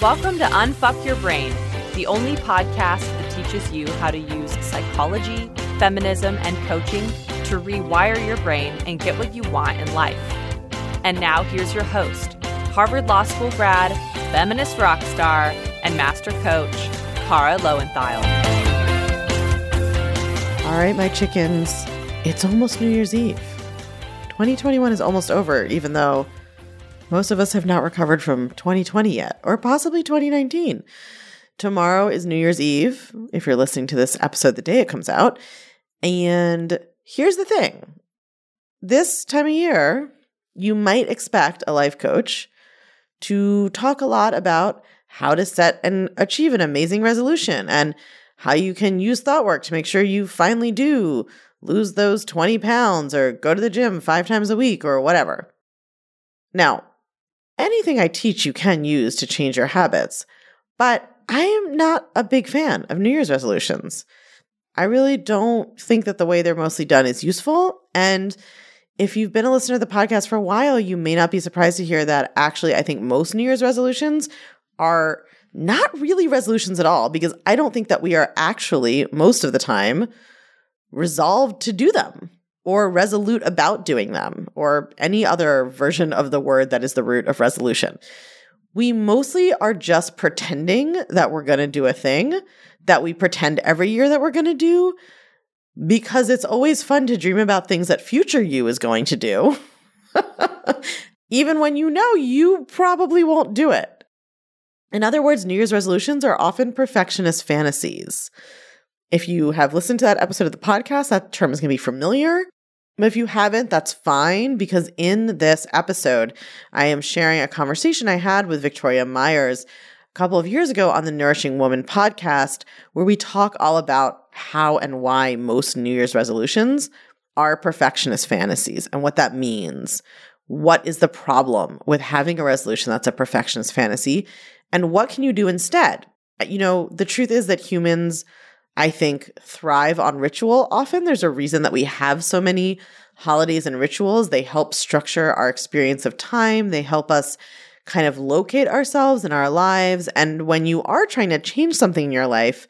Welcome to Unfuck Your Brain, the only podcast that teaches you how to use psychology, feminism, and coaching to rewire your brain and get what you want in life. And now here's your host, Harvard Law School grad, feminist rock star, and master coach, Kara Loewentheil. All right, my chickens, it's almost New Year's Eve. 2021 is almost over, even though most of us have not recovered from 2020 yet, or possibly 2019. Tomorrow is New Year's Eve, if you're listening to this episode the day it comes out. And here's the thing this time of year, you might expect a life coach to talk a lot about how to set and achieve an amazing resolution and how you can use thought work to make sure you finally do lose those 20 pounds or go to the gym five times a week or whatever. Now, anything I teach you can use to change your habits, but I am not a big fan of New Year's resolutions. I really don't think that the way they're mostly done is useful. And if you've been a listener to the podcast for a while, you may not be surprised to hear that actually, I think most New Year's resolutions are not really resolutions at all, because I don't think that we are actually, most of the time, resolved to do them or resolute about doing them, or any other version of the word that is the root of resolution. We mostly are just pretending that we're going to do a thing that we pretend every year that we're going to do because it's always fun to dream about things that future you is going to do, even when you know you probably won't do it. In other words, New Year's resolutions are often perfectionist fantasies. If you have listened to that episode of the podcast, that term is going to be familiar. If you haven't, that's fine because in this episode, I am sharing a conversation I had with Victoria Myers a couple of years ago on the Nourishing Woman podcast, where we talk all about how and why most New Year's resolutions are perfectionist fantasies and what that means. What is the problem with having a resolution that's a perfectionist fantasy? And what can you do instead? You know, the truth is that humans I think, thrive on ritual often. There's a reason that we have so many holidays and rituals. They help structure our experience of time, they help us kind of locate ourselves in our lives. And when you are trying to change something in your life,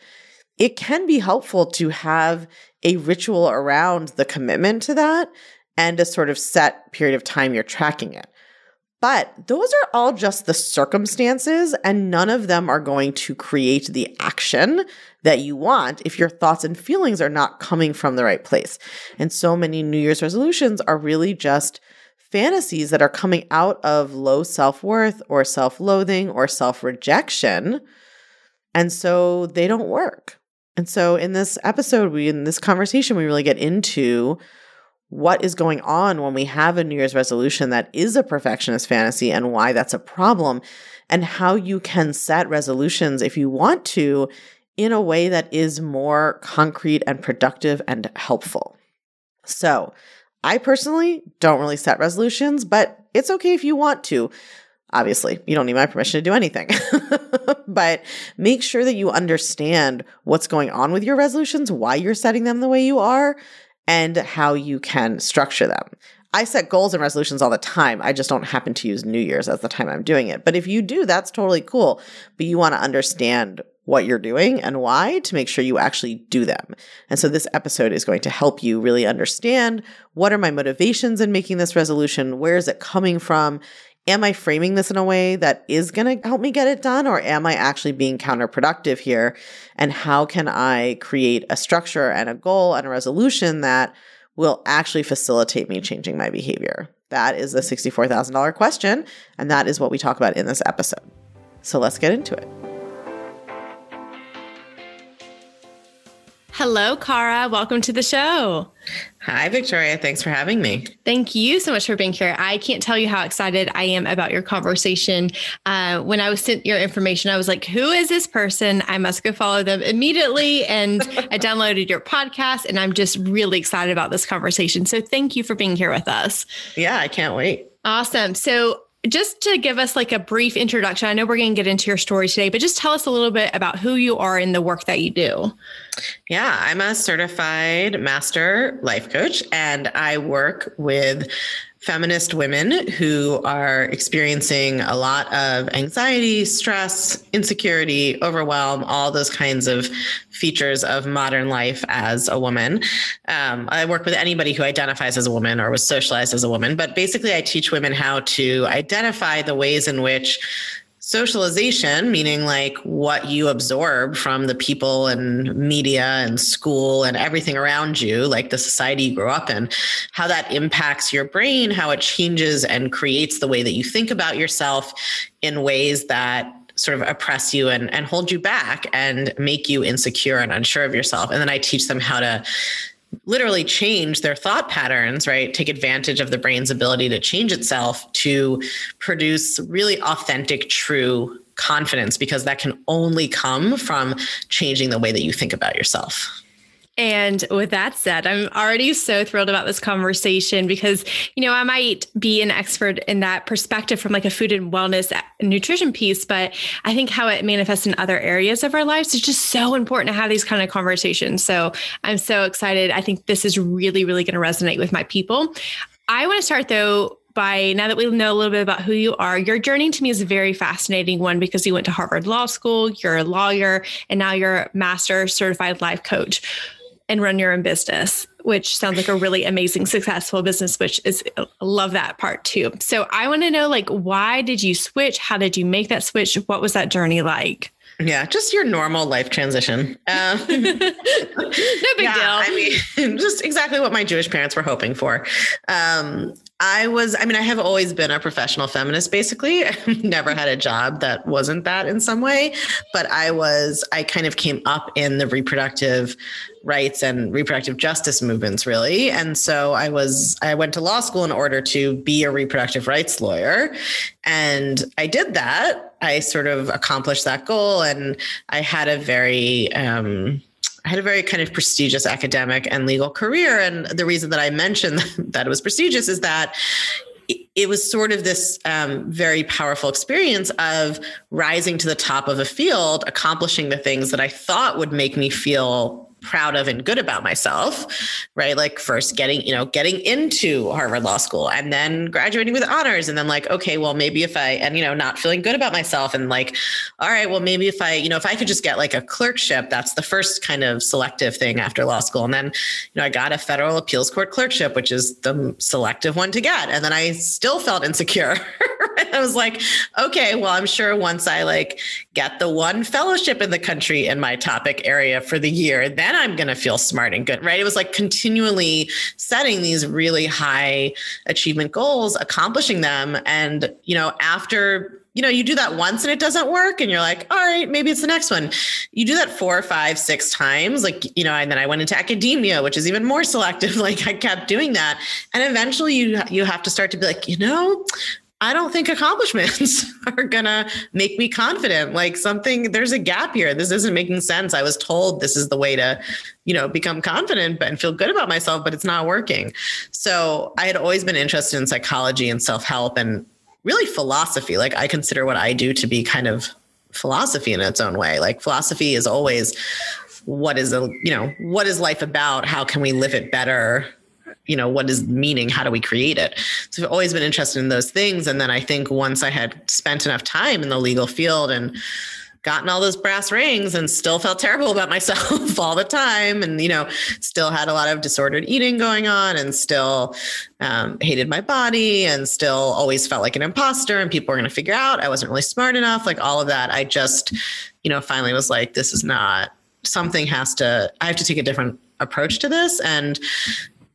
it can be helpful to have a ritual around the commitment to that and a sort of set period of time you're tracking it. But those are all just the circumstances, and none of them are going to create the action that you want if your thoughts and feelings are not coming from the right place. And so many New Year's resolutions are really just fantasies that are coming out of low self worth or self loathing or self rejection. And so they don't work. And so in this episode, we, in this conversation, we really get into what is going on when we have a New Year's resolution that is a perfectionist fantasy and why that's a problem, and how you can set resolutions if you want to in a way that is more concrete and productive and helpful. So, I personally don't really set resolutions, but it's okay if you want to. Obviously, you don't need my permission to do anything. but make sure that you understand what's going on with your resolutions, why you're setting them the way you are, and how you can structure them. I set goals and resolutions all the time. I just don't happen to use New Year's as the time I'm doing it. But if you do, that's totally cool. But you want to understand what you're doing and why to make sure you actually do them. And so this episode is going to help you really understand what are my motivations in making this resolution? Where is it coming from? am I framing this in a way that is going to help me get it done? Or am I actually being counterproductive here? And how can I create a structure and a goal and a resolution that will actually facilitate me changing my behavior? That is the $64,000 question. And that is what we talk about in this episode. So let's get into it. Hello, Kara. Welcome to the show. Hi, Victoria. Thanks for having me. Thank you so much for being here. I can't tell you how excited I am about your conversation. Uh, when I was sent your information, I was like, who is this person? I must go follow them immediately. And I downloaded your podcast, and I'm just really excited about this conversation. So thank you for being here with us. Yeah, I can't wait. Awesome. So just to give us like a brief introduction, I know we're going to get into your story today, but just tell us a little bit about who you are and the work that you do. Yeah, I'm a certified master life coach, and I work with feminist women who are experiencing a lot of anxiety, stress, insecurity, overwhelm, all those kinds of features of modern life as a woman. Um, I work with anybody who identifies as a woman or was socialized as a woman, but basically, I teach women how to identify the ways in which socialization meaning like what you absorb from the people and media and school and everything around you like the society you grew up in how that impacts your brain how it changes and creates the way that you think about yourself in ways that sort of oppress you and, and hold you back and make you insecure and unsure of yourself. And then i teach them how to literally change their thought patterns, right? Take advantage of the brain's ability to change itself to produce really authentic, true confidence, because that can only come from changing the way that you think about yourself. And with that said, I'm already so thrilled about this conversation because, you know, I might be an expert in that perspective from like a food and wellness and nutrition piece, but I think how it manifests in other areas of our lives is just so important to have these kind of conversations. So I'm so excited. I think this is really, really going to resonate with my people. I want to start though by now that we know a little bit about who you are, your journey to me is a very fascinating one because you went to Harvard Law School, you're a lawyer, and now you're a master certified life coach and run your own business, which sounds like a really amazing, successful business, which is I love that part too. So I want to know like why did you switch? How did you make that switch? What was that journey like? Yeah, just your normal life transition. Um, no big yeah, deal. I mean, just exactly what my Jewish parents were hoping for. Um, I was, I mean, I have always been a professional feminist, basically. I've never had a job that wasn't that in some way. But I was, I kind of came up in the reproductive rights and reproductive justice movements, really. And so I was, I went to law school in order to be a reproductive rights lawyer. And I did that. I sort of accomplished that goal. And I had a very, um, I had a very kind of prestigious academic and legal career. And the reason that I mentioned that it was prestigious is that it was sort of this um, very powerful experience of rising to the top of a field, accomplishing the things that I thought would make me feel proud of and good about myself, right? Like first getting, you know, getting into Harvard Law School and then graduating with honors and then like, okay, well, maybe if I, and, you know, not feeling good about myself and like, all right, well, maybe if I, you know, if I could just get like a clerkship, that's the first kind of selective thing after law school. And then, you know, I got a federal appeals court clerkship, which is the selective one to get. And then I still felt insecure. I was like, okay, well, I'm sure once I like get the one fellowship in the country in my topic area for the year, then I'm going to feel smart and good, right? It was like continually setting these really high achievement goals, accomplishing them. And, you know, after you know, you do that once and it doesn't work, and you're like, all right, maybe it's the next one. You do that four, five, six times, like, you know, and then I went into academia, which is even more selective. Like I kept doing that. And eventually you you have to start to be like, you know, I don't think accomplishments are gonna make me confident. Like something, there's a gap here. This isn't making sense. I was told this is the way to, you know, become confident and feel good about myself, but it's not working. So I had always been interested in psychology and self help and really philosophy. Like I consider what I do to be kind of philosophy in its own way. Like philosophy is always what is a, you know, what is life about? How can we live it better? You know what is meaning? How do we create it? So i've always been interested in those things. And then i think once i had spent enough time in the legal field and gotten all those brass rings and still felt terrible about myself all the time and you know still had a lot of disordered eating going on and still um, hated my body and still always felt like an imposter and people were going to figure out i wasn't really smart enough like all of that i just you know finally was like this is not something has to i have to take a different approach to this. And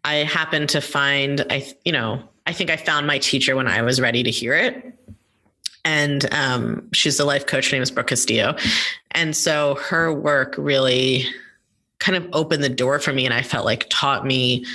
I happened to find, I, you know, I think I found my teacher when I was ready to hear it. And um, she's a life coach. Her name is Brooke Castillo. And so her work really kind of opened the door for me. And I felt like taught me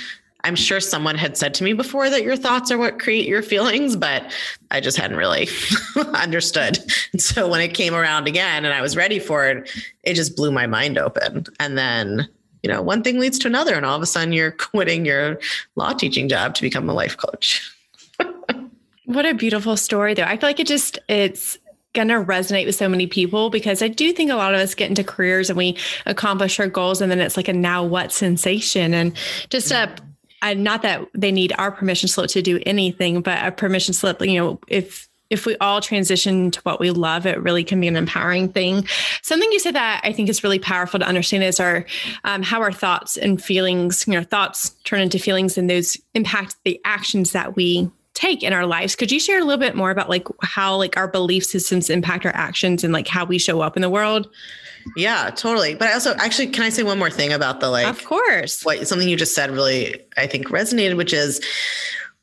I'm sure someone had said to me before that your thoughts are what create your feelings, but I just hadn't really understood. And so when it came around again and I was ready for it, it just blew my mind open. And then you know, one thing leads to another, and all of a sudden you're quitting your law teaching job to become a life coach. what a beautiful story, though. I feel like it just, it's, going to resonate with so many people because I do think a lot of us get into careers and we accomplish our goals and then it's like a now what sensation and just a mm-hmm. not that they need our permission slip to do anything, but a permission slip, you know, if if we all transition to what we love, it really can be an empowering thing. Something you said that I think is really powerful to understand is our um, how our thoughts and feelings, you know, thoughts turn into feelings, and those impact the actions that we take in our lives. Could you share a little bit more about like how like our belief systems impact our actions and like how we show up in the world? Yeah, totally. But I also actually can I say one more thing about the like Of course. What something you just said really I think resonated, which is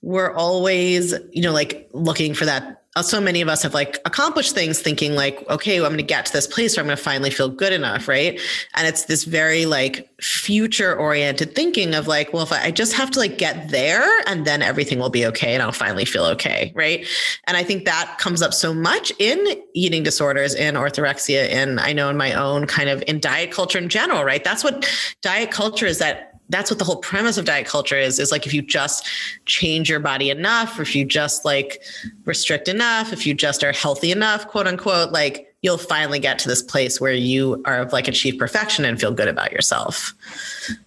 we're always, you know, like looking for that Uh, so many of us have like accomplished things thinking like okay well, i'm going to get to this place where i'm going to finally feel good enough right? And it's this very like future oriented thinking of like well if I, I just have to like get there and then everything will be okay and i'll finally feel okay right? And i think that comes up so much in eating disorders in orthorexia and i know in my own kind of in diet culture in general right? That's what diet culture is that that's what the whole premise of diet culture is is like if you just change your body enough or if you just like restrict enough if you just are healthy enough quote unquote like you'll finally get to this place where you are of like achieve perfection and feel good about yourself.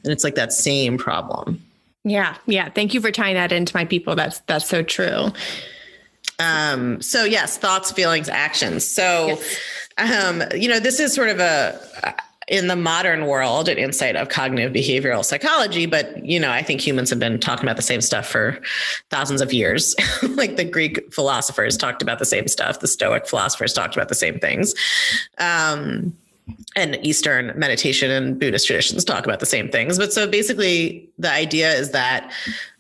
And it's like that same problem. Yeah yeah. Thank you for tying that into my people. That's that's so true. Um so yes thoughts feelings actions. So yes. um you know this is sort of a in the modern world an insight of cognitive behavioral psychology but you know i think humans have been talking about the same stuff for thousands of years. Like the greek philosophers talked about the same stuff. The stoic philosophers talked about the same things. Um, and eastern meditation and buddhist traditions talk about the same things. But so basically the idea is that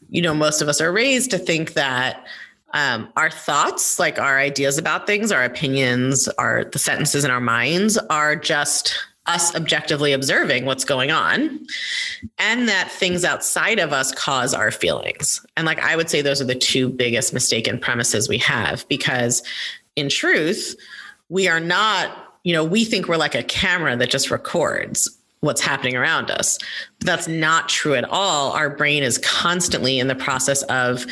you know most of us are raised to think that um, our thoughts like our ideas about things our opinions our the sentences in our minds are just us objectively observing what's going on and that things outside of us cause our feelings. And like I would say those are the two biggest mistaken premises we have because in truth, we are not, you know, we think we're like a camera that just records what's happening around us. But that's not true at all. Our brain is constantly in the process of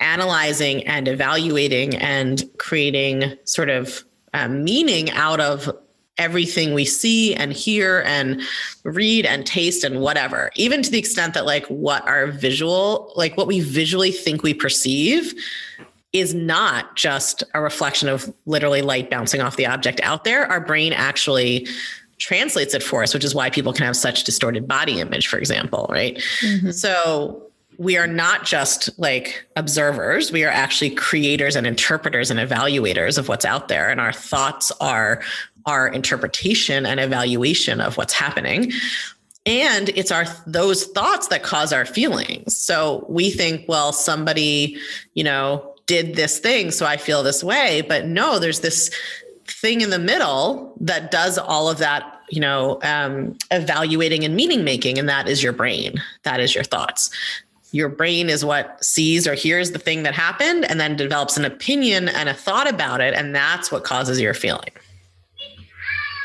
analyzing and evaluating and creating sort of um, meaning out of everything we see and hear and read and taste and whatever. Even to the extent that like what our visual like what we visually think we perceive is not just a reflection of literally light bouncing off the object out there. Our brain actually translates it for us which is why people can have such distorted body image for example right? Mm-hmm. so we are not just like observers. We are actually creators and interpreters and evaluators of what's out there and our thoughts are our interpretation and evaluation of what's happening. And it's our those thoughts that cause our feelings. So we think well somebody you know did this thing so i feel this way. But no there's this thing in the middle that does all of that you know um, evaluating and meaning making and that is your brain. That is your thoughts. Your brain is what sees or hears the thing that happened and then develops an opinion and a thought about it and that's what causes your feeling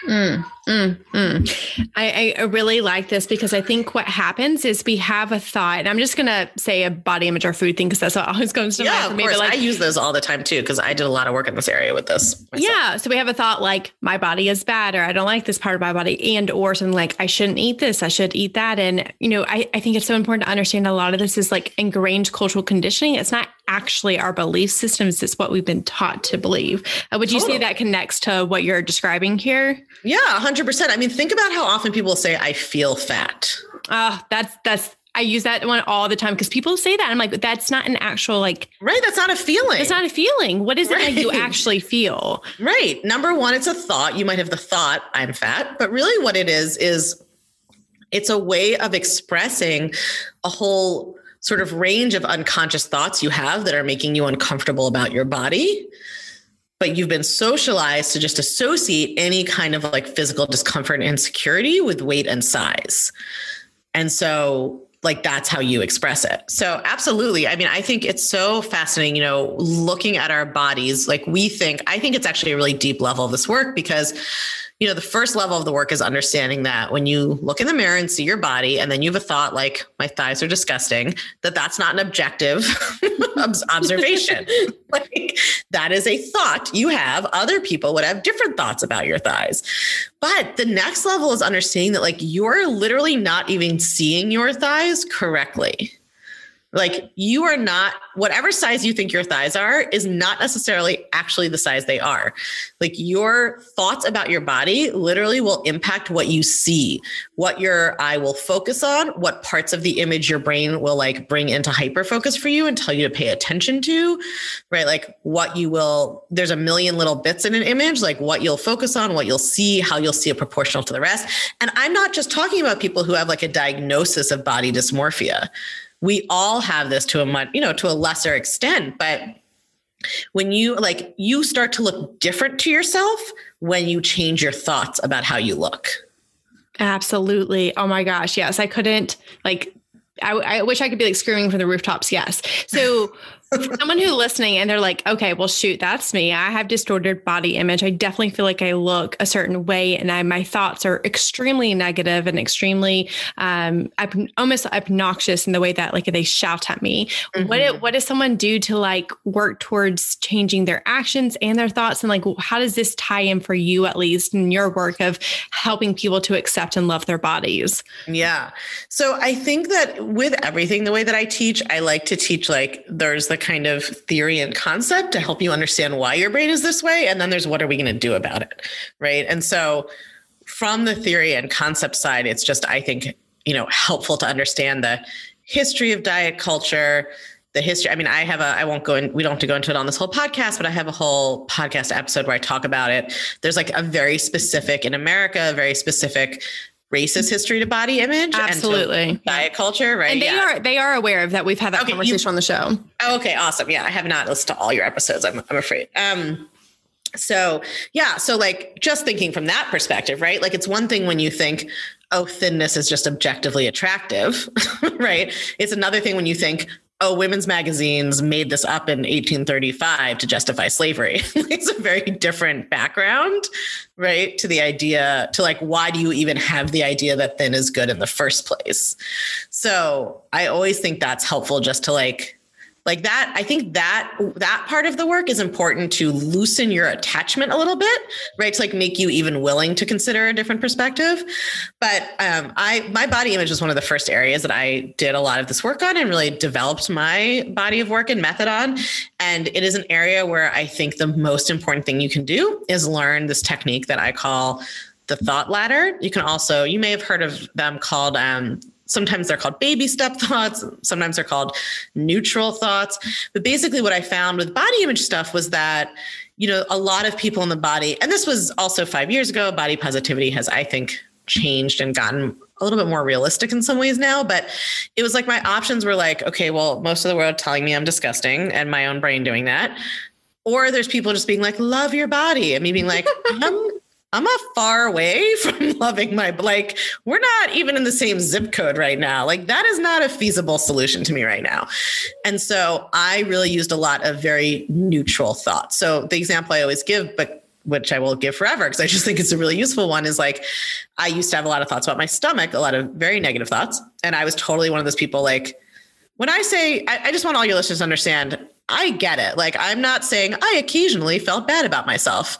Mm, mm, mm. I, I, really like this because I think what happens is we have a thought, and I'm just going to say a body image or food thing because that's what always comes to yeah, mind for me. But like, I use those all the time too because I did a lot of work in this area with this. Myself. Yeah, so we have a thought like my body is bad, or I don't like this part of my body, and or something like I shouldn't eat this, I should eat that, and you know, I, I think it's so important to understand a lot of this is like ingrained cultural conditioning. It's not actually our belief systems it's what we've been taught to believe uh, would you totally. say that connects to what you're describing here yeah 100% i mean think about how often people say i feel fat uh that's that's I use that one all the time because people say that. I'm like, that's not an actual like Right. That's not a feeling. It's not a feeling. What is it that you actually feel? Right. Number one, it's a thought. You might have the thought, I'm fat, but really what it is is it's a way of expressing a whole sort of range of unconscious thoughts you have that are making you uncomfortable about your body but you've been socialized to just associate any kind of like physical discomfort and insecurity with weight and size. And so like that's how you express it. So absolutely. I mean i think it's so fascinating you know looking at our bodies like we think i think it's actually a really deep level of this work because you know, the first level of the work is understanding that when you look in the mirror and see your body, and then you have a thought like, my thighs are disgusting, that that's not an objective observation. like, that is a thought you have. Other people would have different thoughts about your thighs. But the next level is understanding that, like, you're literally not even seeing your thighs correctly. Like you are not whatever size you think your thighs are is not necessarily actually the size they are. Like your thoughts about your body literally will impact what you see, what your eye will focus on, what parts of the image your brain will like bring into hyper focus for you and tell you to pay attention to, right? Like what you will there's a million little bits in an image, like what you'll focus on, what you'll see, how you'll see it proportional to the rest. And I'm not just talking about people who have like a diagnosis of body dysmorphia we all have this to a much, you know, to a lesser extent, but when you like you start to look different to yourself when you change your thoughts about how you look. Absolutely. Oh my gosh. Yes. I couldn't like I, I, wish I could be like screaming from the rooftops. Yes. So someone who's listening and they're like, okay, well, shoot, that's me. I have distorted body image. I definitely feel like I look a certain way, and I, my thoughts are extremely negative and extremely um, almost obnoxious in the way that like they shout at me. Mm-hmm. What what does someone do to like work towards changing their actions and their thoughts? And like, how does this tie in for you at least in your work of helping people to accept and love their bodies? Yeah. So I think that with everything, the way that I teach, I like to teach like there's the kind of theory and concept to help you understand why your brain is this way. And then there's what are we going to do about it? Right. And so from the theory and concept side, it's just, I think, you know, helpful to understand the history of diet culture, the history. I mean, I have a, I won't go in, we don't have to go into it on this whole podcast, but I have a whole podcast episode where I talk about it. There's like a very specific in America, a very specific racist history to body image absolutely. diet culture right? And they yeah. are they are aware of that we've had that okay, conversation you, on the show. Oh, okay awesome. Yeah i have not listened to all your episodes i'm, I'm afraid. Um so yeah so like just thinking from that perspective right? Like it's one thing when you think oh thinness is just objectively attractive right? It's another thing when you think oh, women's magazines made this up in 1835 to justify slavery. it's a very different background, right? To the idea, to like, why do you even have the idea that thin is good in the first place? So I always think that's helpful just to like, like that i think that that part of the work is important to loosen your attachment a little bit right? To like make you even willing to consider a different perspective. But um, i my body image was one of the first areas that i did a lot of this work on and really developed my body of work and method on. And it is an area where i think the most important thing you can do is learn this technique that i call the thought ladder. You can also, you may have heard of them called um, sometimes they're called baby step thoughts, sometimes they're called neutral thoughts. But basically, what I found with body image stuff was that, you know, a lot of people in the body, and this was also five years ago, body positivity has, I think, changed and gotten a little bit more realistic in some ways now. But it was like my options were like, okay, well, most of the world telling me I'm disgusting and my own brain doing that. Or there's people just being like, love your body, and me being like, I'm I'm a far away from loving my like we're not even in the same zip code right now. Like that is not a feasible solution to me right now. And so I really used a lot of very neutral thoughts. So the example I always give but which I will give forever because I just think it's a really useful one is like I used to have a lot of thoughts about my stomach, a lot of very negative thoughts, and I was totally one of those people like when I say I, I just want all your listeners to understand I get it. Like I'm not saying I occasionally felt bad about myself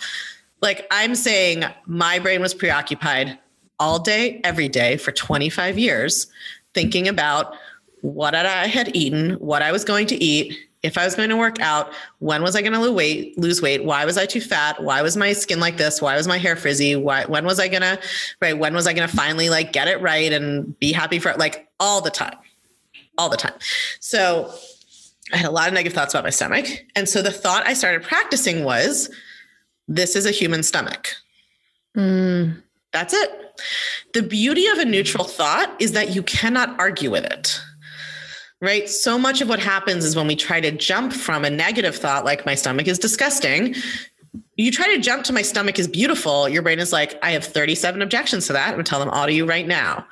like I'm saying, my brain was preoccupied all day, every day for 25 years, thinking about what I had eaten, what I was going to eat, if I was going to work out, when was I going to lose weight? Lose weight? Why was I too fat? Why was my skin like this? Why was my hair frizzy? Why? When was I gonna? Right? When was I gonna finally like get it right and be happy for it? Like all the time, all the time. So I had a lot of negative thoughts about my stomach, and so the thought I started practicing was this is a human stomach. Mm. That's it. The beauty of a neutral thought is that you cannot argue with it. Right? So much of what happens is when we try to jump from a negative thought, like my stomach is disgusting, you try to jump to my stomach is beautiful. Your brain is like, I have 37 objections to that. I'm gonna tell them all to you right now.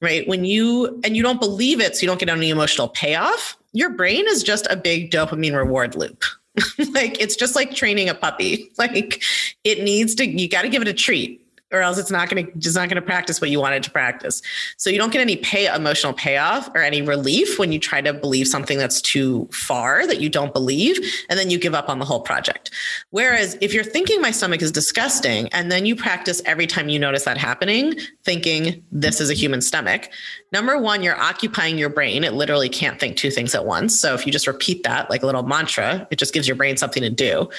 Right? When you, and you don't believe it, so you don't get any emotional payoff, your brain is just a big dopamine reward loop. like it's just like training a puppy. Like it needs to, you got to give it a treat. Or else it's not going to just not going to practice what you wanted to practice. So you don't get any pay emotional payoff or any relief when you try to believe something that's too far that you don't believe and then you give up on the whole project. Whereas if you're thinking my stomach is disgusting and then you practice every time you notice that happening thinking this is a human stomach, number 1 you're occupying your brain. It literally can't think two things at once. So if you just repeat that like a little mantra, it just gives your brain something to do.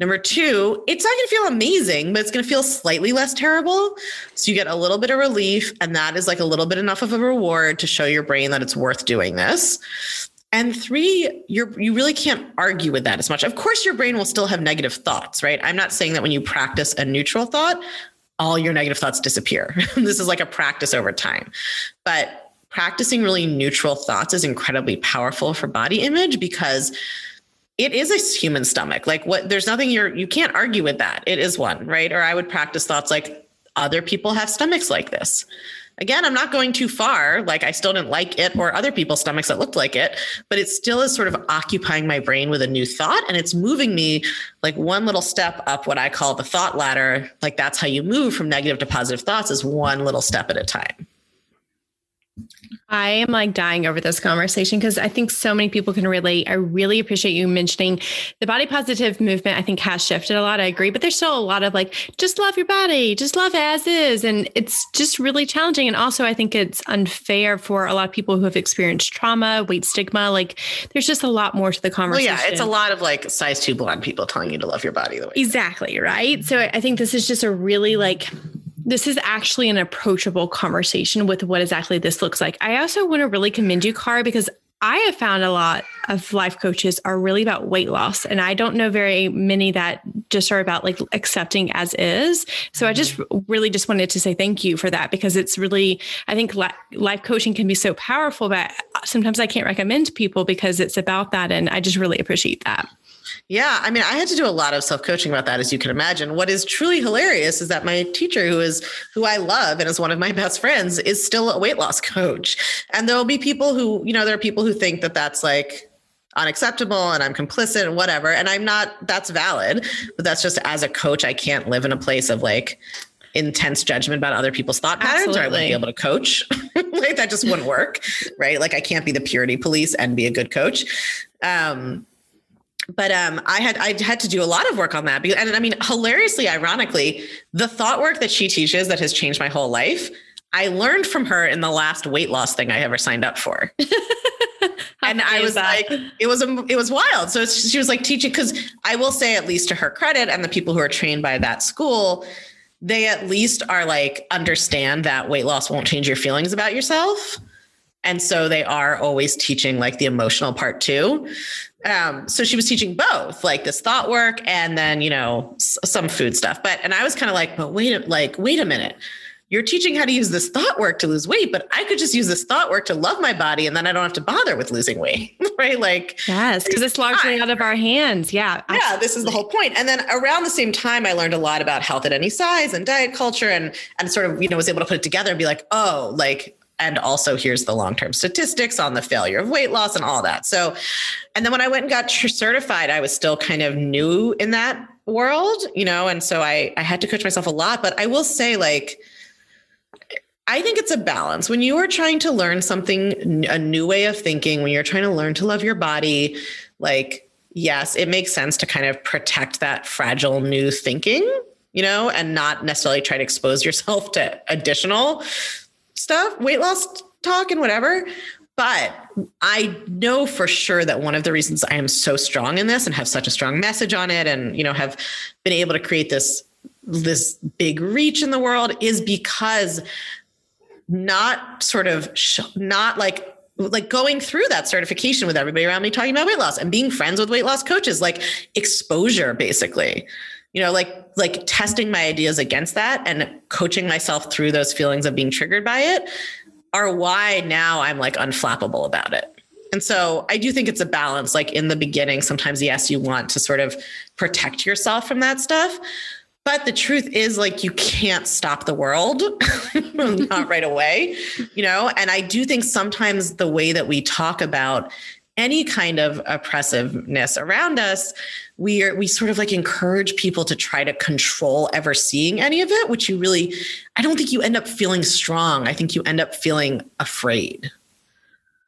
Number two, it's not going to feel amazing, but it's going to feel slightly less terrible. So you get a little bit of relief, and that is like a little bit enough of a reward to show your brain that it's worth doing this. And three, you're you really can't argue with that as much. Of course, your brain will still have negative thoughts, right? I'm not saying that when you practice a neutral thought, all your negative thoughts disappear. this is like a practice over time. But practicing really neutral thoughts is incredibly powerful for body image because it is a human stomach. Like what there's nothing you're you can't argue with that. It is one, right? Or I would practice thoughts like other people have stomachs like this. Again, I'm not going too far. Like I still didn't like it or other people's stomachs that looked like it, but it still is sort of occupying my brain with a new thought and it's moving me like one little step up what I call the thought ladder. Like that's how you move from negative to positive thoughts is one little step at a time. I am like dying over this conversation because I think so many people can relate. I really appreciate you mentioning the body positive movement. I think has shifted a lot. I agree, but there's still a lot of like, just love your body, just love as is. And it's just really challenging. And also, I think it's unfair for a lot of people who have experienced trauma, weight stigma. Like, there's just a lot more to the conversation. Well, yeah, it's a lot of like size two blonde people telling you to love your body the way. Exactly. Right. So I think this is just a really like, this is actually an approachable conversation with what exactly this looks like. I also want to really commend you, Car, because I have found a lot of life coaches are really about weight loss. And I don't know very many that just are about like accepting as is. So I mm-hmm. just really just wanted to say thank you for that because it's really, I think life coaching can be so powerful, but sometimes I can't recommend people because it's about that. And I just really appreciate that. Yeah, I mean, I had to do a lot of self coaching about that, as you can imagine. What is truly hilarious is that my teacher, who is who I love and is one of my best friends, is still a weight loss coach. And there will be people who, you know, there are people who think that that's like unacceptable and I'm complicit and whatever. And I'm not. That's valid, but that's just as a coach, I can't live in a place of like intense judgment about other people's thought patterns Absolutely. or I wouldn't be able to coach. like that just wouldn't work. Right. Like I can't be the purity police and be a good coach. Um, but um, I had I had to do a lot of work on that. Because, and I mean, hilariously, ironically, the thought work that she teaches that has changed my whole life, I learned from her in the last weight loss thing I ever signed up for. and I was like, it was it was wild. So she was like teaching because I will say, at least to her credit, and the people who are trained by that school, they at least are like understand that weight loss won't change your feelings about yourself. And so they are always teaching like the emotional part too um, so she was teaching both like this thought work and then you know s- some food stuff. But and i was kind of like but wait like wait a minute. You're teaching how to use this thought work to lose weight but i could just use this thought work to love my body and then i don't have to bother with losing weight right? Like yes because it's largely out of our hands. Yeah absolutely. yeah this is the whole point. And then around the same time i learned a lot about health at any size and diet culture and and sort of you know was able to put it together and be like oh like and also here's the long-term statistics on the failure of weight loss and all that so and then when i went and got certified i was still kind of new in that world you know and so i i had to coach myself a lot but i will say like I think it's a balance. When you are trying to learn something, a new way of thinking, when you're trying to learn to love your body, like, yes, it makes sense to kind of protect that fragile new thinking, you know, and not necessarily try to expose yourself to additional stuff, weight loss talk and whatever. But I know for sure that one of the reasons I am so strong in this and have such a strong message on it and you know have been able to create this this big reach in the world is because not sort of sh- not like like going through that certification with everybody around me talking about weight loss and being friends with weight loss coaches like exposure basically you know like like testing my ideas against that and coaching myself through those feelings of being triggered by it are why now i'm like unflappable about it. And so i do think it's a balance like in the beginning sometimes yes you want to sort of protect yourself from that stuff but the truth is like you can't stop the world not right away you know? And i do think sometimes the way that we talk about any kind of oppressiveness around us, we are we sort of like encourage people to try to control ever seeing any of it, which you really I don't think you end up feeling strong. I think you end up feeling afraid.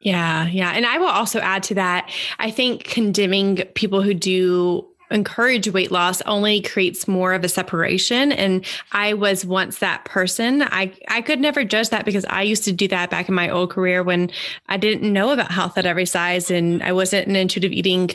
Yeah, yeah. And I will also add to that, I think condemning people who do encourage weight loss only creates more of a separation. And i was once that person. I i could never judge that because i used to do that back in my old career when i didn't know about health at every size and i wasn't an intuitive eating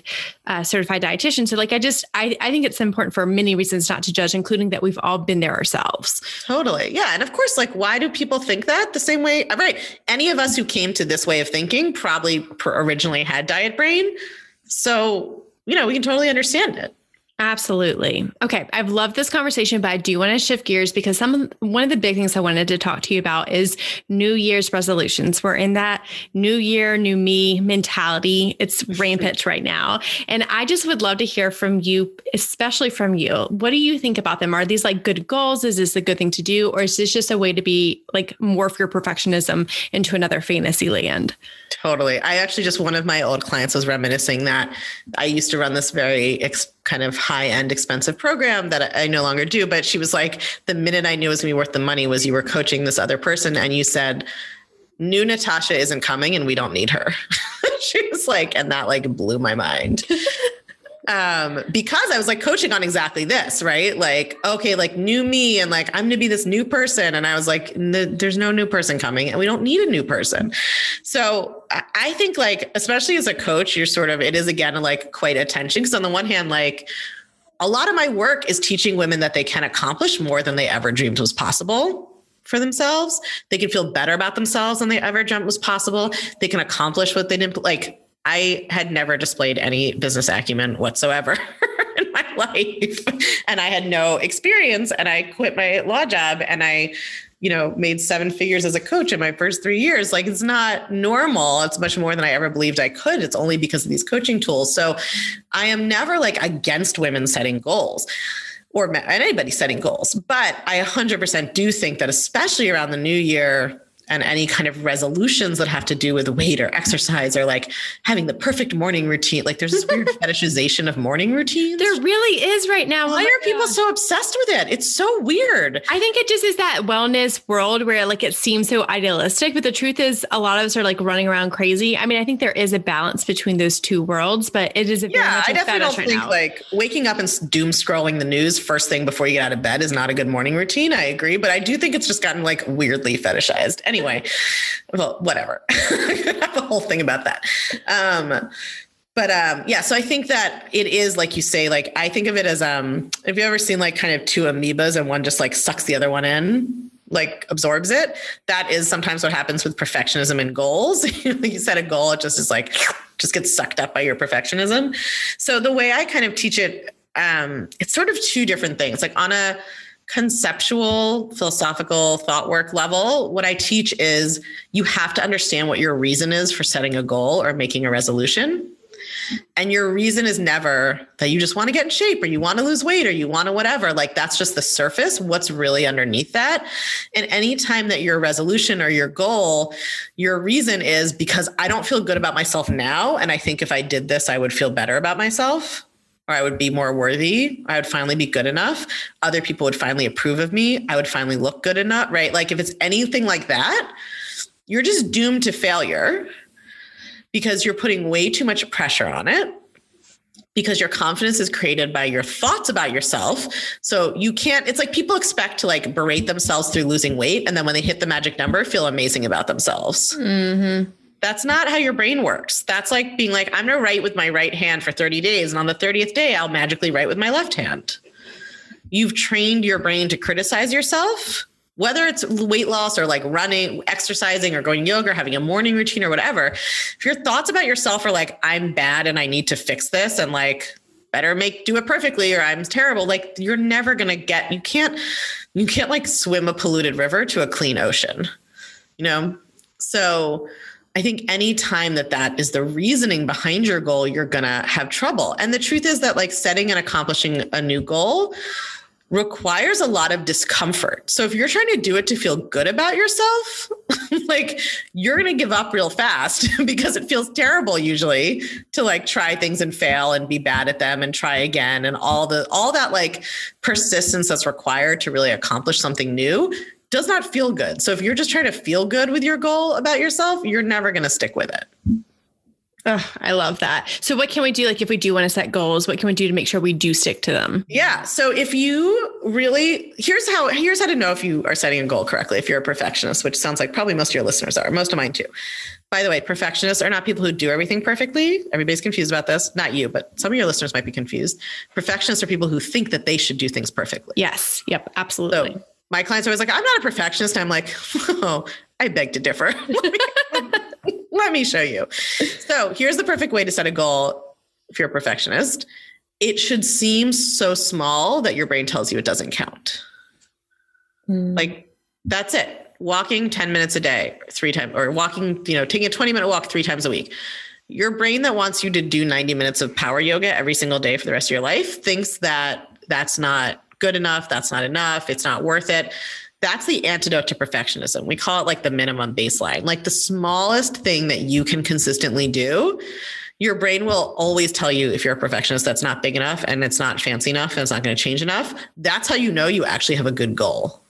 uh, certified dietitian. So like i just I, I think it's important for many reasons not to judge including that we've all been there ourselves. Totally. Yeah. And of course like why do people think that? The same way right any of us who came to this way of thinking probably originally had diet brain. So you know, we can totally understand it. Absolutely. Okay, I've loved this conversation, but I do want to shift gears because some one of the big things I wanted to talk to you about is New Year's resolutions. We're in that new year, new me mentality. It's rampant right now. And I just would love to hear from you, especially from you. What do you think about them? Are these like good goals? Is this a good thing to do? Or is this just a way to be like morph your perfectionism into another fantasy land? Totally. I actually just one of my old clients was reminiscing that I used to run this very kind of high end expensive program that I no longer do. But she was like, the minute I knew it was gonna be worth the money was you were coaching this other person and you said, new Natasha isn't coming and we don't need her. she was like, and that like blew my mind. um, because I was like coaching on exactly this, right? Like, okay, like new me, and like I'm gonna be this new person. And I was like, there's no new person coming, and we don't need a new person. So I think, like, especially as a coach, you're sort of, it is again like quite attention. Because on the one hand, like, a lot of my work is teaching women that they can accomplish more than they ever dreamed was possible for themselves. They can feel better about themselves than they ever dreamt was possible. They can accomplish what they didn't like I had never displayed any business acumen whatsoever in my life. And I had no experience. And I quit my law job and I, you know, made seven figures as a coach in my first three years. Like it's not normal. It's much more than I ever believed I could. It's only because of these coaching tools. So I am never like against women setting goals or anybody setting goals. But I 100% do think that, especially around the new year, and any kind of resolutions that have to do with weight or exercise or like having the perfect morning routine. Like there's this weird fetishization of morning routines. There really is right now. Why are people so obsessed with it? It's so weird. I think it just is that wellness world where like it seems so idealistic, but the truth is a lot of us are like running around crazy. I mean, I think there is a balance between those two worlds, but it is a very yeah. I definitely don't right think now. like waking up and doom scrolling the news first thing before you get out of bed is not a good morning routine. I agree, but I do think it's just gotten like weirdly fetishized. Anyway well, whatever. I have a whole thing about that. Um, but um, yeah, so I think that it is like you say, like I think of it as um, have you ever seen like kind of two amoebas and one just like sucks the other one in? like absorbs it. That is sometimes what happens with perfectionism and goals. you set a goal, it just is like just gets sucked up by your perfectionism. So the way I kind of teach it, um, it's sort of two different things. Like on a conceptual, philosophical thought work level, what I teach is you have to understand what your reason is for setting a goal or making a resolution. And your reason is never that you just want to get in shape or you want to lose weight or you want to whatever. Like that's just the surface. What's really underneath that? And anytime that your resolution or your goal, your reason is because I don't feel good about myself now. And I think if I did this, I would feel better about myself or I would be more worthy. I would finally be good enough. Other people would finally approve of me. I would finally look good enough, right? Like if it's anything like that, you're just doomed to failure because you're putting way too much pressure on it. Because your confidence is created by your thoughts about yourself. So you can't, it's like people expect to like berate themselves through losing weight. And then when they hit the magic number, feel amazing about themselves. Mm-hmm. That's not how your brain works. That's like being like, I'm going to write with my right hand for 30 days. And on the 30th day, I'll magically write with my left hand. You've trained your brain to criticize yourself, whether it's weight loss or like running, exercising, or going yoga, or having a morning routine or whatever. If your thoughts about yourself are like, I'm bad and I need to fix this, and like, better make do it perfectly or i'm terrible like you're never going to get you can't you can't like swim a polluted river to a clean ocean you know so I think any time that that is the reasoning behind your goal, you're going to have trouble. And the truth is that like setting and accomplishing a new goal requires a lot of discomfort. So if you're trying to do it to feel good about yourself, like you're going to give up real fast because it feels terrible usually to like try things and fail and be bad at them and try again and all the all that like persistence that's required to really accomplish something new does not feel good. So if you're just trying to feel good with your goal about yourself, you're never going to stick with it. Oh, I love that. So, what can we do? Like, if we do want to set goals, what can we do to make sure we do stick to them? Yeah. So, if you really, here's how here's how to know if you are setting a goal correctly. If you're a perfectionist, which sounds like probably most of your listeners are, most of mine too. By the way, perfectionists are not people who do everything perfectly. Everybody's confused about this. Not you, but some of your listeners might be confused. Perfectionists are people who think that they should do things perfectly. Yes. Yep. Absolutely. So, my clients are always like, I'm not a perfectionist. I'm like, oh, I beg to differ. Let me show you. So here's the perfect way to set a goal if you're a perfectionist. It should seem so small that your brain tells you it doesn't count. Mm. Like that's it. Walking 10 minutes a day, three times, or walking, you know, taking a 20 minute walk three times a week. Your brain that wants you to do 90 minutes of power yoga every single day for the rest of your life thinks that that's not good enough. That's not enough. It's not worth it. That's the antidote to perfectionism. We call it like the minimum baseline, like the smallest thing that you can consistently do. Your brain will always tell you if you're a perfectionist that's not big enough and it's not fancy enough and it's not going to change enough. That's how you know you actually have a good goal.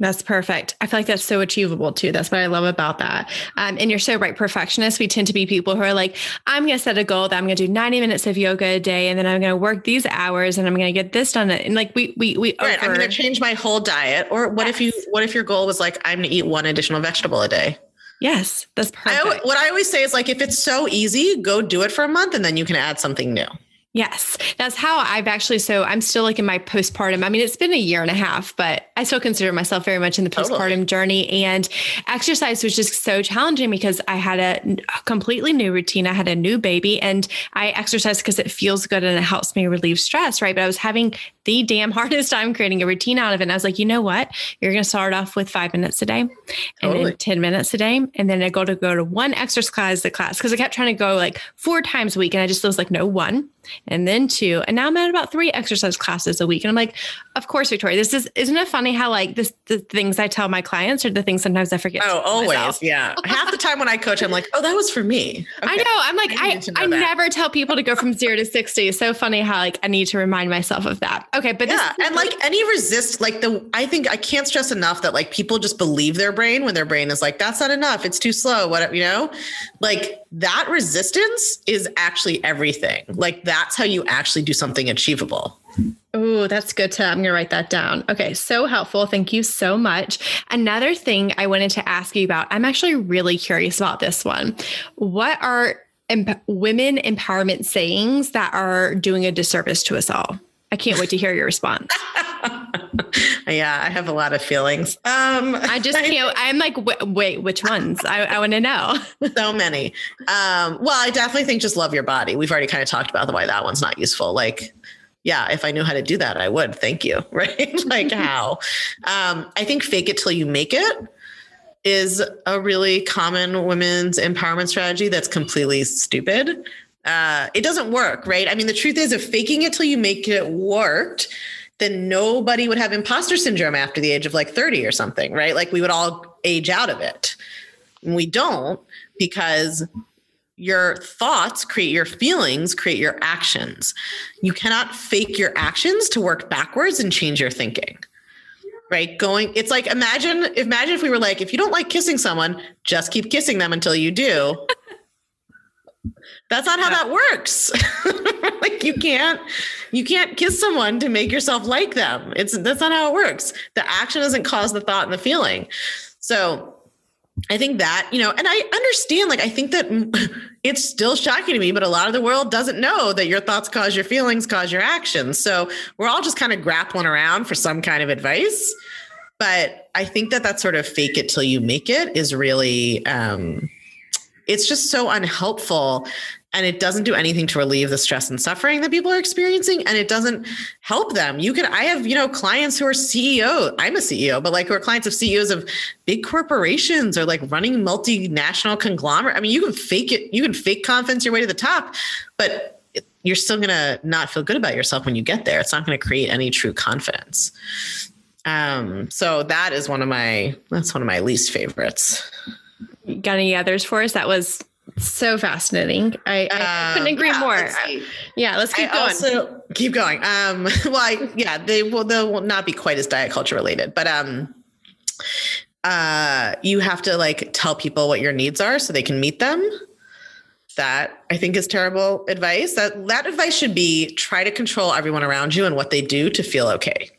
That's perfect. I feel like that's so achievable too. That's what I love about that. Um, and you're so right. Perfectionists, we tend to be people who are like, I'm going to set a goal that I'm going to do 90 minutes of yoga a day, and then I'm going to work these hours, and I'm going to get this done. And like we we we right. Over- I'm going to change my whole diet. Or what yes. if you what if your goal was like I'm going to eat one additional vegetable a day? Yes, that's perfect. I, what I always say is like if it's so easy, go do it for a month, and then you can add something new. Yes, that's how I've actually. So I'm still like in my postpartum. I mean, it's been a year and a half, but I still consider myself very much in the postpartum totally. journey. And exercise was just so challenging because I had a, a completely new routine. I had a new baby, and I exercise because it feels good and it helps me relieve stress, right? But I was having the damn hardest time creating a routine out of it. And I was like, you know what? You're going to start off with five minutes a day, and totally. then ten minutes a day, and then I go to go to one exercise class because I kept trying to go like four times a week, and I just was like, no, one and then two. And now I'm at about three exercise classes a week. And I'm like, of course, Victoria, this is, isn't it funny how like this, the things I tell my clients are the things sometimes I forget. Oh, always. Myself. Yeah. Half the time when I coach, I'm like, oh, that was for me. Okay. I know. I'm like, I, I, I never tell people to go from zero to 60. So funny how like I need to remind myself of that. Okay. But yeah. and like any resist, like the, I think I can't stress enough that like people just believe their brain when their brain is like, that's not enough. It's too slow. What, you know, like that resistance is actually everything. Like that's how you actually do something achievable. Oh, that's good to. I'm going to write that down. Okay, so helpful. Thank you so much. Another thing I wanted to ask you about, I'm actually really curious about this one. What are emp- women empowerment sayings that are doing a disservice to us all? I can't wait to hear your response. yeah, I have a lot of feelings. Um, I just can't. I'm like, wait, which ones? I, I want to know. so many. Um, well, I definitely think just love your body. We've already kind of talked about the why that one's not useful. Like, yeah, if I knew how to do that, I would. Thank you. Right? like how? Um, I think fake it till you make it is a really common women's empowerment strategy that's completely stupid uh, it doesn't work, right? I mean, the truth is, if faking it till you make it worked, then nobody would have imposter syndrome after the age of like 30 or something, right? Like we would all age out of it. And we don't because your thoughts create your feelings, create your actions. You cannot fake your actions to work backwards and change your thinking. Right? Going, it's like imagine, imagine if we were like, if you don't like kissing someone, just keep kissing them until you do. That's not how that works. like you can't you can't kiss someone to make yourself like them. It's that's not how it works. The action doesn't cause the thought and the feeling. So I think that, you know, and I understand, like, I think that it's still shocking to me, but a lot of the world doesn't know that your thoughts cause your feelings, cause your actions. So we're all just kind of grappling around for some kind of advice. But I think that that sort of fake it till you make it is really, um, it's just so unhelpful and it doesn't do anything to relieve the stress and suffering that people are experiencing and it doesn't help them you can i have you know clients who are ceo i'm a ceo but like who are clients of ceos of big corporations or like running multinational conglomerate i mean you can fake it you can fake confidence your way to the top but you're still going to not feel good about yourself when you get there. It's not going to create any true confidence. Um, so that is one of my that's one of my least favorites. Got any others for us? That was so fascinating. I, I couldn't agree Um, yeah, more. let's yeah, let's keep I going. Also, keep going. Um, well, I, yeah, they will. They will not be quite as diet culture related, but um, uh, you have to like tell people what your needs are so they can meet them. That I think is terrible advice. That that advice should be try to control everyone around you and what they do to feel okay.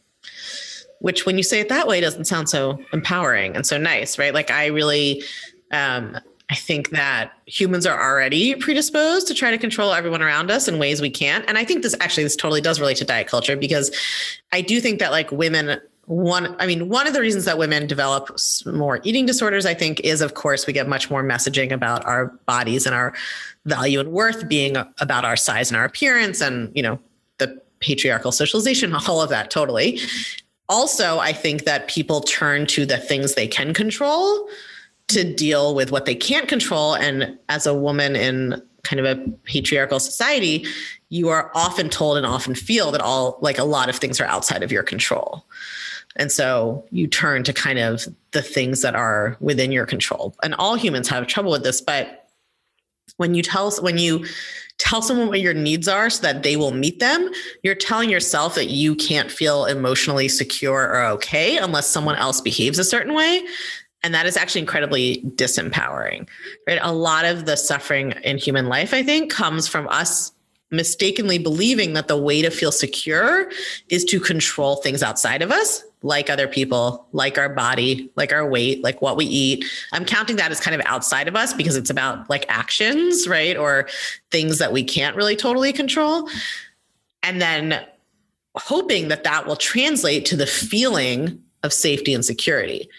Which, when you say it that way, doesn't sound so empowering and so nice, right? Like I really, um, I think that humans are already predisposed to try to control everyone around us in ways we can't. And I think this actually this totally does relate to diet culture because I do think that like women one I mean one of the reasons that women develop more eating disorders I think is of course we get much more messaging about our bodies and our value and worth being about our size and our appearance and you know the patriarchal socialization all of that totally. Also I think that people turn to the things they can control to deal with what they can't control. And as a woman in kind of a patriarchal society, you are often told and often feel that all, like a lot of things are outside of your control. And so you turn to kind of the things that are within your control. And all humans have trouble with this, but when you tell when you tell someone what your needs are so that they will meet them, you're telling yourself that you can't feel emotionally secure or okay unless someone else behaves a certain way and that is actually incredibly disempowering right? A lot of the suffering in human life i think comes from us mistakenly believing that the way to feel secure is to control things outside of us like other people like our body like our weight like what we eat. I'm counting that as kind of outside of us because it's about like actions right? Or things that we can't really totally control. And then hoping that that will translate to the feeling of safety and security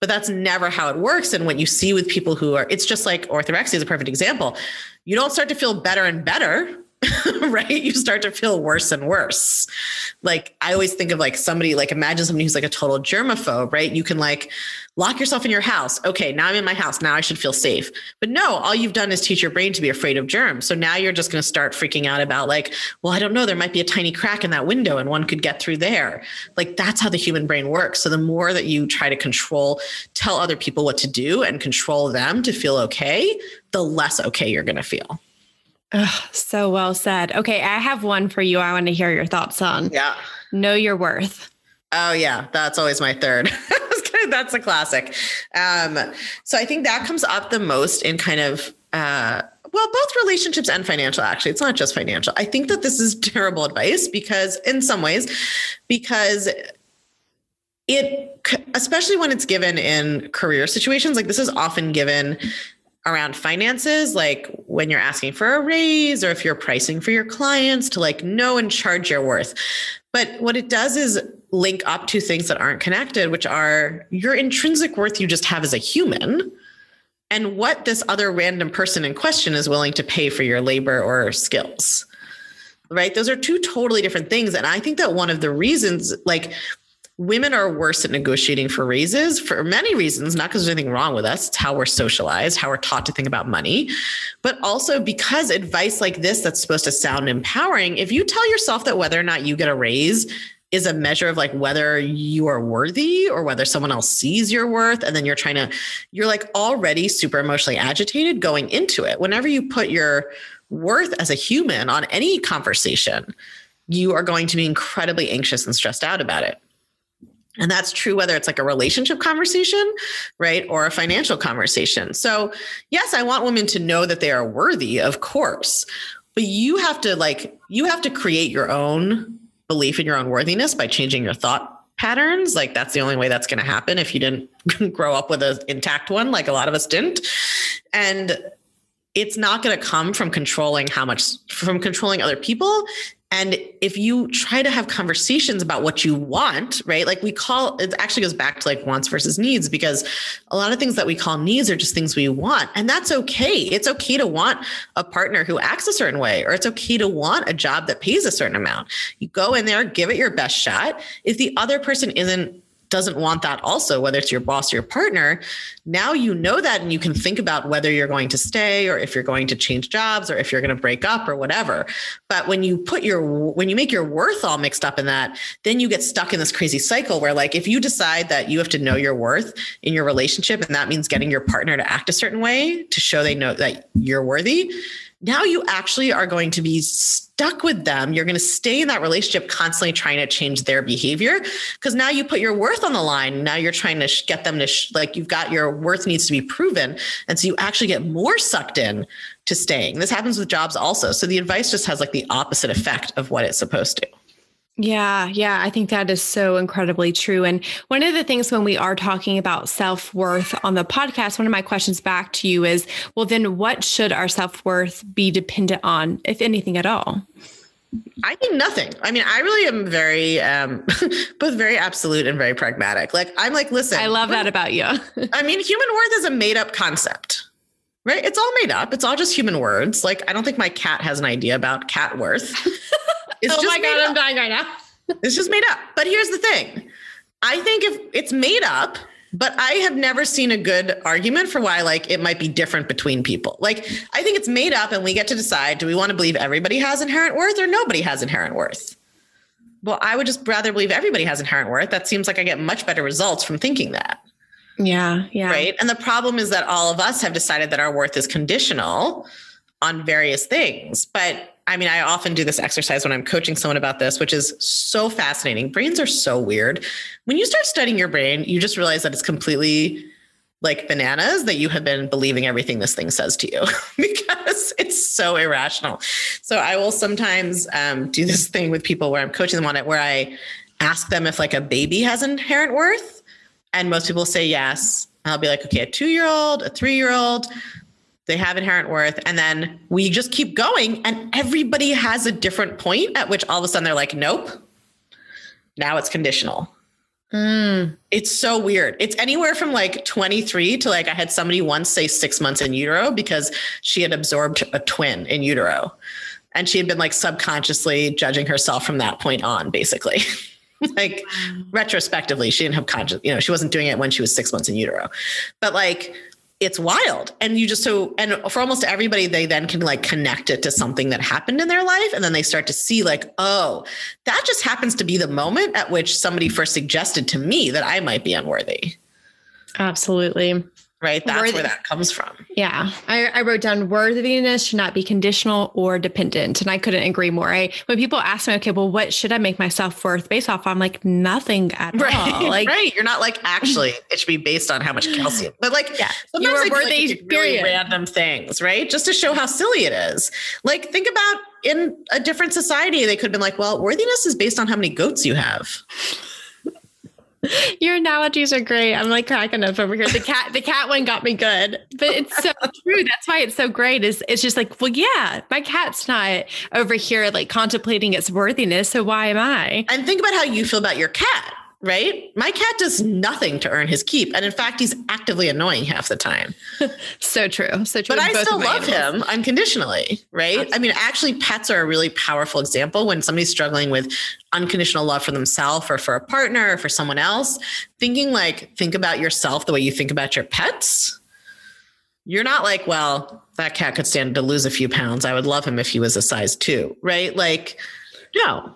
but that's never how it works. And what you see with people who are it's just like orthorexia is a perfect example. You don't start to feel better and better right? You start to feel worse and worse. Like i always think of like somebody like imagine somebody who's like a total germaphobe right? You can like lock yourself in your house. Okay now i'm in my house. Now i should feel safe. But no all you've done is teach your brain to be afraid of germs. So now you're just going to start freaking out about like well i don't know there might be a tiny crack in that window and one could get through there. Like that's how the human brain works. So the more that you try to control tell other people what to do and control them to feel okay the less okay you're going to feel Ugh, so well said. Okay, I have one for you. I want to hear your thoughts on. yeah Know your worth. Oh yeah, that's always my third. that's a classic. Um, so I think that comes up the most in kind of uh, well, both relationships and financial. Actually, it's not just financial. I think that this is terrible advice because, in some ways, because it, especially when it's given in career situations, like this is often given around finances, like when you're asking for a raise or if you're pricing for your clients to like know and charge your worth. But what it does is link up to things that aren't connected, which are your intrinsic worth you just have as a human and what this other random person in question is willing to pay for your labor or skills. Right? Those are two totally different things. And I think that one of the reasons, like, women are worse at negotiating for raises for many reasons, not because there's anything wrong with us. It's how we're socialized, how we're taught to think about money, but also because advice like this that's supposed to sound empowering, if you tell yourself that whether or not you get a raise is a measure of like whether you are worthy or whether someone else sees your worth and then you're trying to you're like already super emotionally agitated going into it. Whenever you put your worth as a human on any conversation you are going to be incredibly anxious and stressed out about it and that's true whether it's like a relationship conversation, right? Or a financial conversation. So, yes, I want women to know that they are worthy, of course. But you have to like you have to create your own belief in your own worthiness by changing your thought patterns. Like that's the only way that's going to happen if you didn't grow up with an intact one like a lot of us didn't. And it's not going to come from controlling how much from controlling other people and if you try to have conversations about what you want, right? Like we call it actually goes back to like wants versus needs because a lot of things that we call needs are just things we want. And that's okay. It's okay to want a partner who acts a certain way, or it's okay to want a job that pays a certain amount. You go in there, give it your best shot. If the other person isn't doesn't want that also, whether it's your boss or your partner. Now you know that and you can think about whether you're going to stay or if you're going to change jobs or if you're going to break up or whatever. But when you put your, when you make your worth all mixed up in that, then you get stuck in this crazy cycle where, like, if you decide that you have to know your worth in your relationship, and that means getting your partner to act a certain way to show they know that you're worthy, now you actually are going to be stuck with them. You're going to stay in that relationship constantly trying to change their behavior because now you put your worth on the line. Now you're trying to sh- get them to, sh- like, you've got your worth needs to be proven. And so you actually get more sucked in to staying. This happens with jobs also. So the advice just has like the opposite effect of what it's supposed to. Yeah, yeah, I think that is so incredibly true. And one of the things when we are talking about self worth on the podcast, one of my questions back to you is well, then what should our self worth be dependent on, if anything at all? I mean nothing. I mean, I really am very, um, both very absolute and very pragmatic. Like, I'm like, listen, I love that about you. I mean, human worth is a made up concept, right? It's all made up. It's all just human words. Like, I don't think my cat has an idea about cat worth. It's oh my god, I'm dying right now. it's just made up. But here's the thing: I think if it's made up, but I have never seen a good argument for why like it might be different between people. Like I think it's made up, and we get to decide: do we want to believe everybody has inherent worth or nobody has inherent worth? Well, I would just rather believe everybody has inherent worth. That seems like I get much better results from thinking that. Yeah, yeah. Right. And the problem is that all of us have decided that our worth is conditional on various things. But I mean, I often do this exercise when I'm coaching someone about this, which is so fascinating. Brains are so weird. When you start studying your brain, you just realize that it's completely like bananas that you have been believing everything this thing says to you because it's so irrational. So I will sometimes um, do this thing with people where I'm coaching them on it, where I ask them if like a baby has inherent worth, and most people say yes. I'll be like, okay, a two year old, a three year old, they have inherent worth. And then we just keep going, and everybody has a different point at which all of a sudden they're like, nope, now it's conditional. Mm. It's so weird. It's anywhere from like 23 to like I had somebody once say six months in utero because she had absorbed a twin in utero. And she had been like subconsciously judging herself from that point on, basically. like retrospectively, she didn't have conscious, you know, she wasn't doing it when she was six months in utero. But like it's wild. And you just so and for almost everybody they then can like connect it to something that happened in their life. And then they start to see like oh that just happens to be the moment at which somebody first suggested to me that i might be unworthy. Absolutely right? That's where that comes from. Yeah. I, I, wrote down worthiness should not be conditional or dependent. And I couldn't agree more. I, when people ask me, okay, well, what should I make my self worth based off? I'm like, nothing at right. all. Like, right. You're not like, actually, it should be based on how much calcium. But like, yeah, sometimes you are worthy, like really random things, right? Just to show how silly it is. Like, think about in a different society, they could have been like, well, worthiness is based on how many goats you have. Your analogies are great. I'm like cracking up over here. The cat, the cat one got me good, but it's so true. That's why it's so great. Is it's just like, well, yeah, my cat's not over here like contemplating its worthiness. So why am I? And think about how you feel about your cat right? My cat does nothing to earn his keep. And in fact, he's actively annoying half the time. so true. So true. But I still love animals. him unconditionally, right? Absolutely. I mean, actually, pets are a really powerful example when somebody's struggling with unconditional love for themselves or for a partner or for someone else. Thinking like, think about yourself the way you think about your pets. You're not like, well, that cat could stand to lose a few pounds. I would love him if he was a size two, right? Like, no,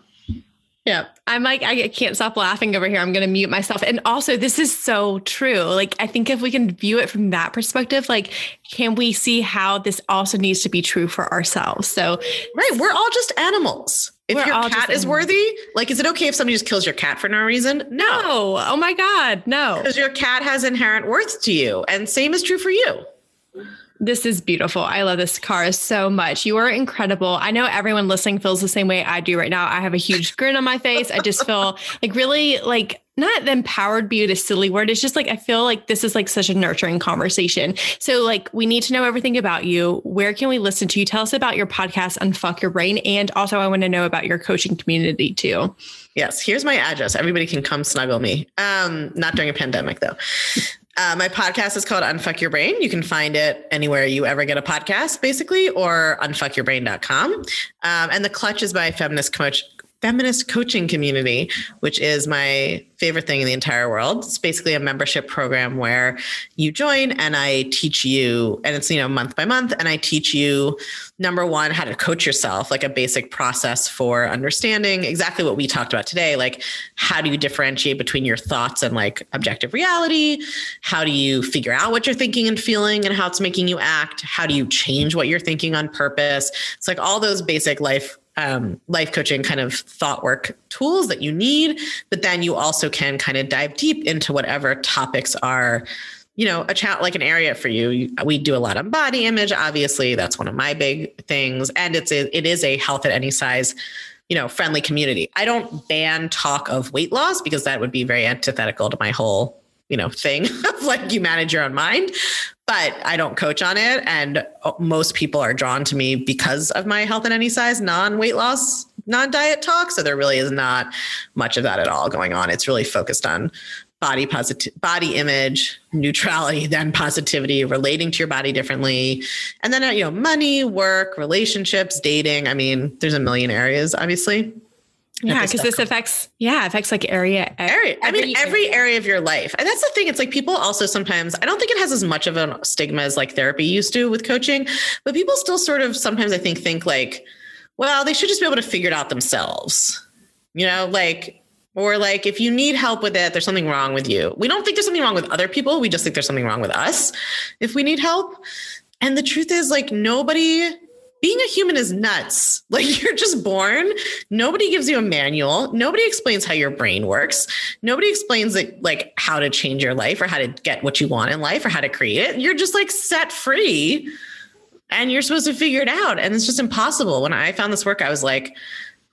yeah. I'm like, I can't stop laughing over here. I'm going to mute myself. And also, this is so true. Like, I think if we can view it from that perspective, like, can we see how this also needs to be true for ourselves? So, right. We're all just animals. If your cat is worthy, like, is it okay if somebody just kills your cat for no reason? No. no. Oh my God. No. Because your cat has inherent worth to you. And same is true for you. This is beautiful. I love this car so much. You are incredible. I know everyone listening feels the same way I do right now. I have a huge grin on my face. I just feel like really like not the empowered be a silly word. It's just like I feel like this is like such a nurturing conversation. So like we need to know everything about you. Where can we listen to you? Tell us about your podcast, Unfuck Your Brain. And also I want to know about your coaching community too. Yes, here's my address. Everybody can come snuggle me. Um, not during a pandemic though. Uh, my podcast is called Unfuck Your Brain. You can find it anywhere you ever get a podcast, basically, or unfuckyourbrain.com. Um, and the clutch is by feminist coach feminist coaching community, which is my favorite thing in the entire world. It's basically a membership program where you join and I teach you, and it's, you know, month by month, and I teach you number one, how to coach yourself, like a basic process for understanding exactly what we talked about today. Like, how do you differentiate between your thoughts and like objective reality? How do you figure out what you're thinking and feeling and how it's making you act? How do you change what you're thinking on purpose? It's like all those basic life um, life coaching kind of thought work tools that you need, but then you also can kind of dive deep into whatever topics are you know a chat like an area for you. We do a lot on body image obviously. That's one of my big things. And it's a, it is a health at any size you know friendly community. I don't ban talk of weight loss because that would be very antithetical to my whole you know thing of like you manage your own mind but i don't coach on it. And uh, most people are drawn to me because of my health at any size non weight loss non diet talk. So there really is not much of that at all going on. It's really focused on body positive body image neutrality then positivity relating to your body differently. And then you know money work relationships dating. I mean there's a million areas obviously yeah because this affects yeah affects like area area i mean every area of your life and that's the thing it's like people also sometimes i don't think it has as much of a stigma as like therapy used to with coaching but people still sort of sometimes i think think like well they should just be able to figure it out themselves you know like or like if you need help with it, there's something wrong with you. We don't think there's something wrong with other people. We just think there's something wrong with us if we need help. And the truth is, like, nobody, being a human is nuts. Like, you're just born. Nobody gives you a manual. Nobody explains how your brain works. Nobody explains, like, like how to change your life or how to get what you want in life or how to create it. You're just like set free and you're supposed to figure it out. And it's just impossible. When I found this work, I was like,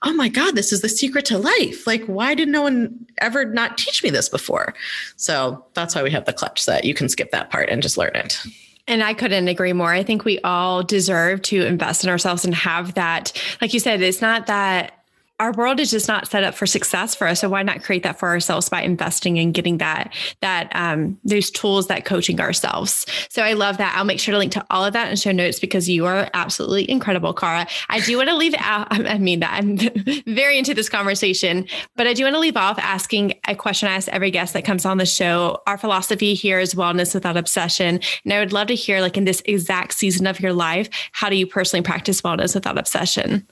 oh my God, this is the secret to life. Like, why did no one ever not teach me this before? So that's why we have the clutch that you can skip that part and just learn it. And I couldn't agree more. I think we all deserve to invest in ourselves and have that. Like you said, it's not that our world is just not set up for success for us. So why not create that for ourselves by investing and getting that that um, those tools that coaching ourselves. So I love that. I'll make sure to link to all of that in show notes because you are absolutely incredible, Kara. I do want to leave out. I mean that I'm very into this conversation, but I do want to leave off asking a question I ask every guest that comes on the show. Our philosophy here is wellness without obsession, and I would love to hear, like in this exact season of your life, how do you personally practice wellness without obsession?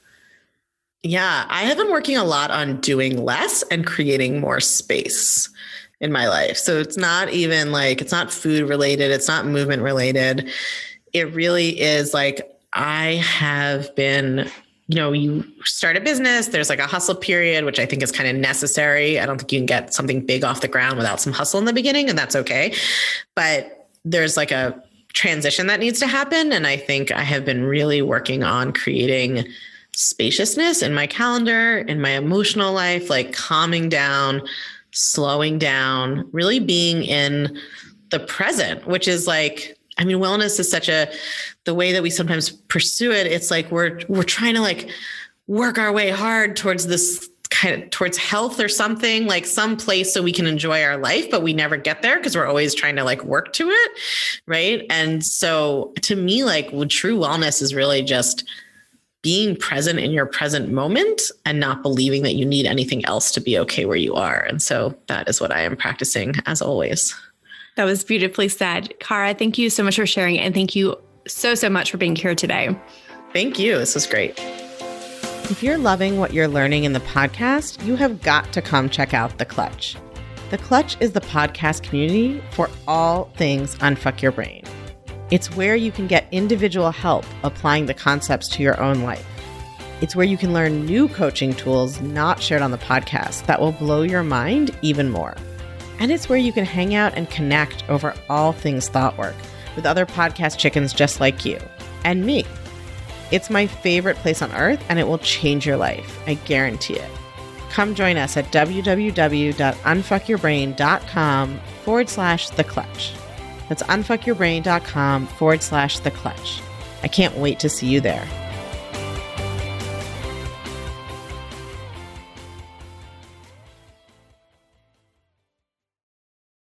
Yeah, I have been working a lot on doing less and creating more space in my life. So it's not even like it's not food related, it's not movement related. It really is like I have been you know, you start a business, there's like a hustle period, which I think is kind of necessary. I don't think you can get something big off the ground without some hustle in the beginning, and that's okay. But there's like a transition that needs to happen. And I think I have been really working on creating spaciousness in my calendar, in my emotional life, like calming down, slowing down, really being in the present, which is like, I mean, wellness is such a the way that we sometimes pursue it. It's like we're we're trying to like work our way hard towards this kind of towards health or something like some place so we can enjoy our life but we never get there because we're always trying to like work to it right and so to me like true wellness is really just being present in your present moment and not believing that you need anything else to be okay where you are. And so that is what I am practicing as always. That was beautifully said. Kara, thank you so much for sharing and thank you so, so much for being here today. Thank you. This was great. If you're loving what you're learning in the podcast, you have got to come check out The Clutch. The Clutch is the podcast community for all things Unfuck Your Brain. It's where you can get individual help applying the concepts to your own life. It's where you can learn new coaching tools not shared on the podcast that will blow your mind even more. And it's where you can hang out and connect over all things thought work with other podcast chickens just like you and me. It's my favorite place on earth and it will change your life. I guarantee it. Come join us at www.unfuckyourbrain.com forward slash the clutch. That's unfuckyourbrain.com forward slash the clutch. I can't wait to see you there.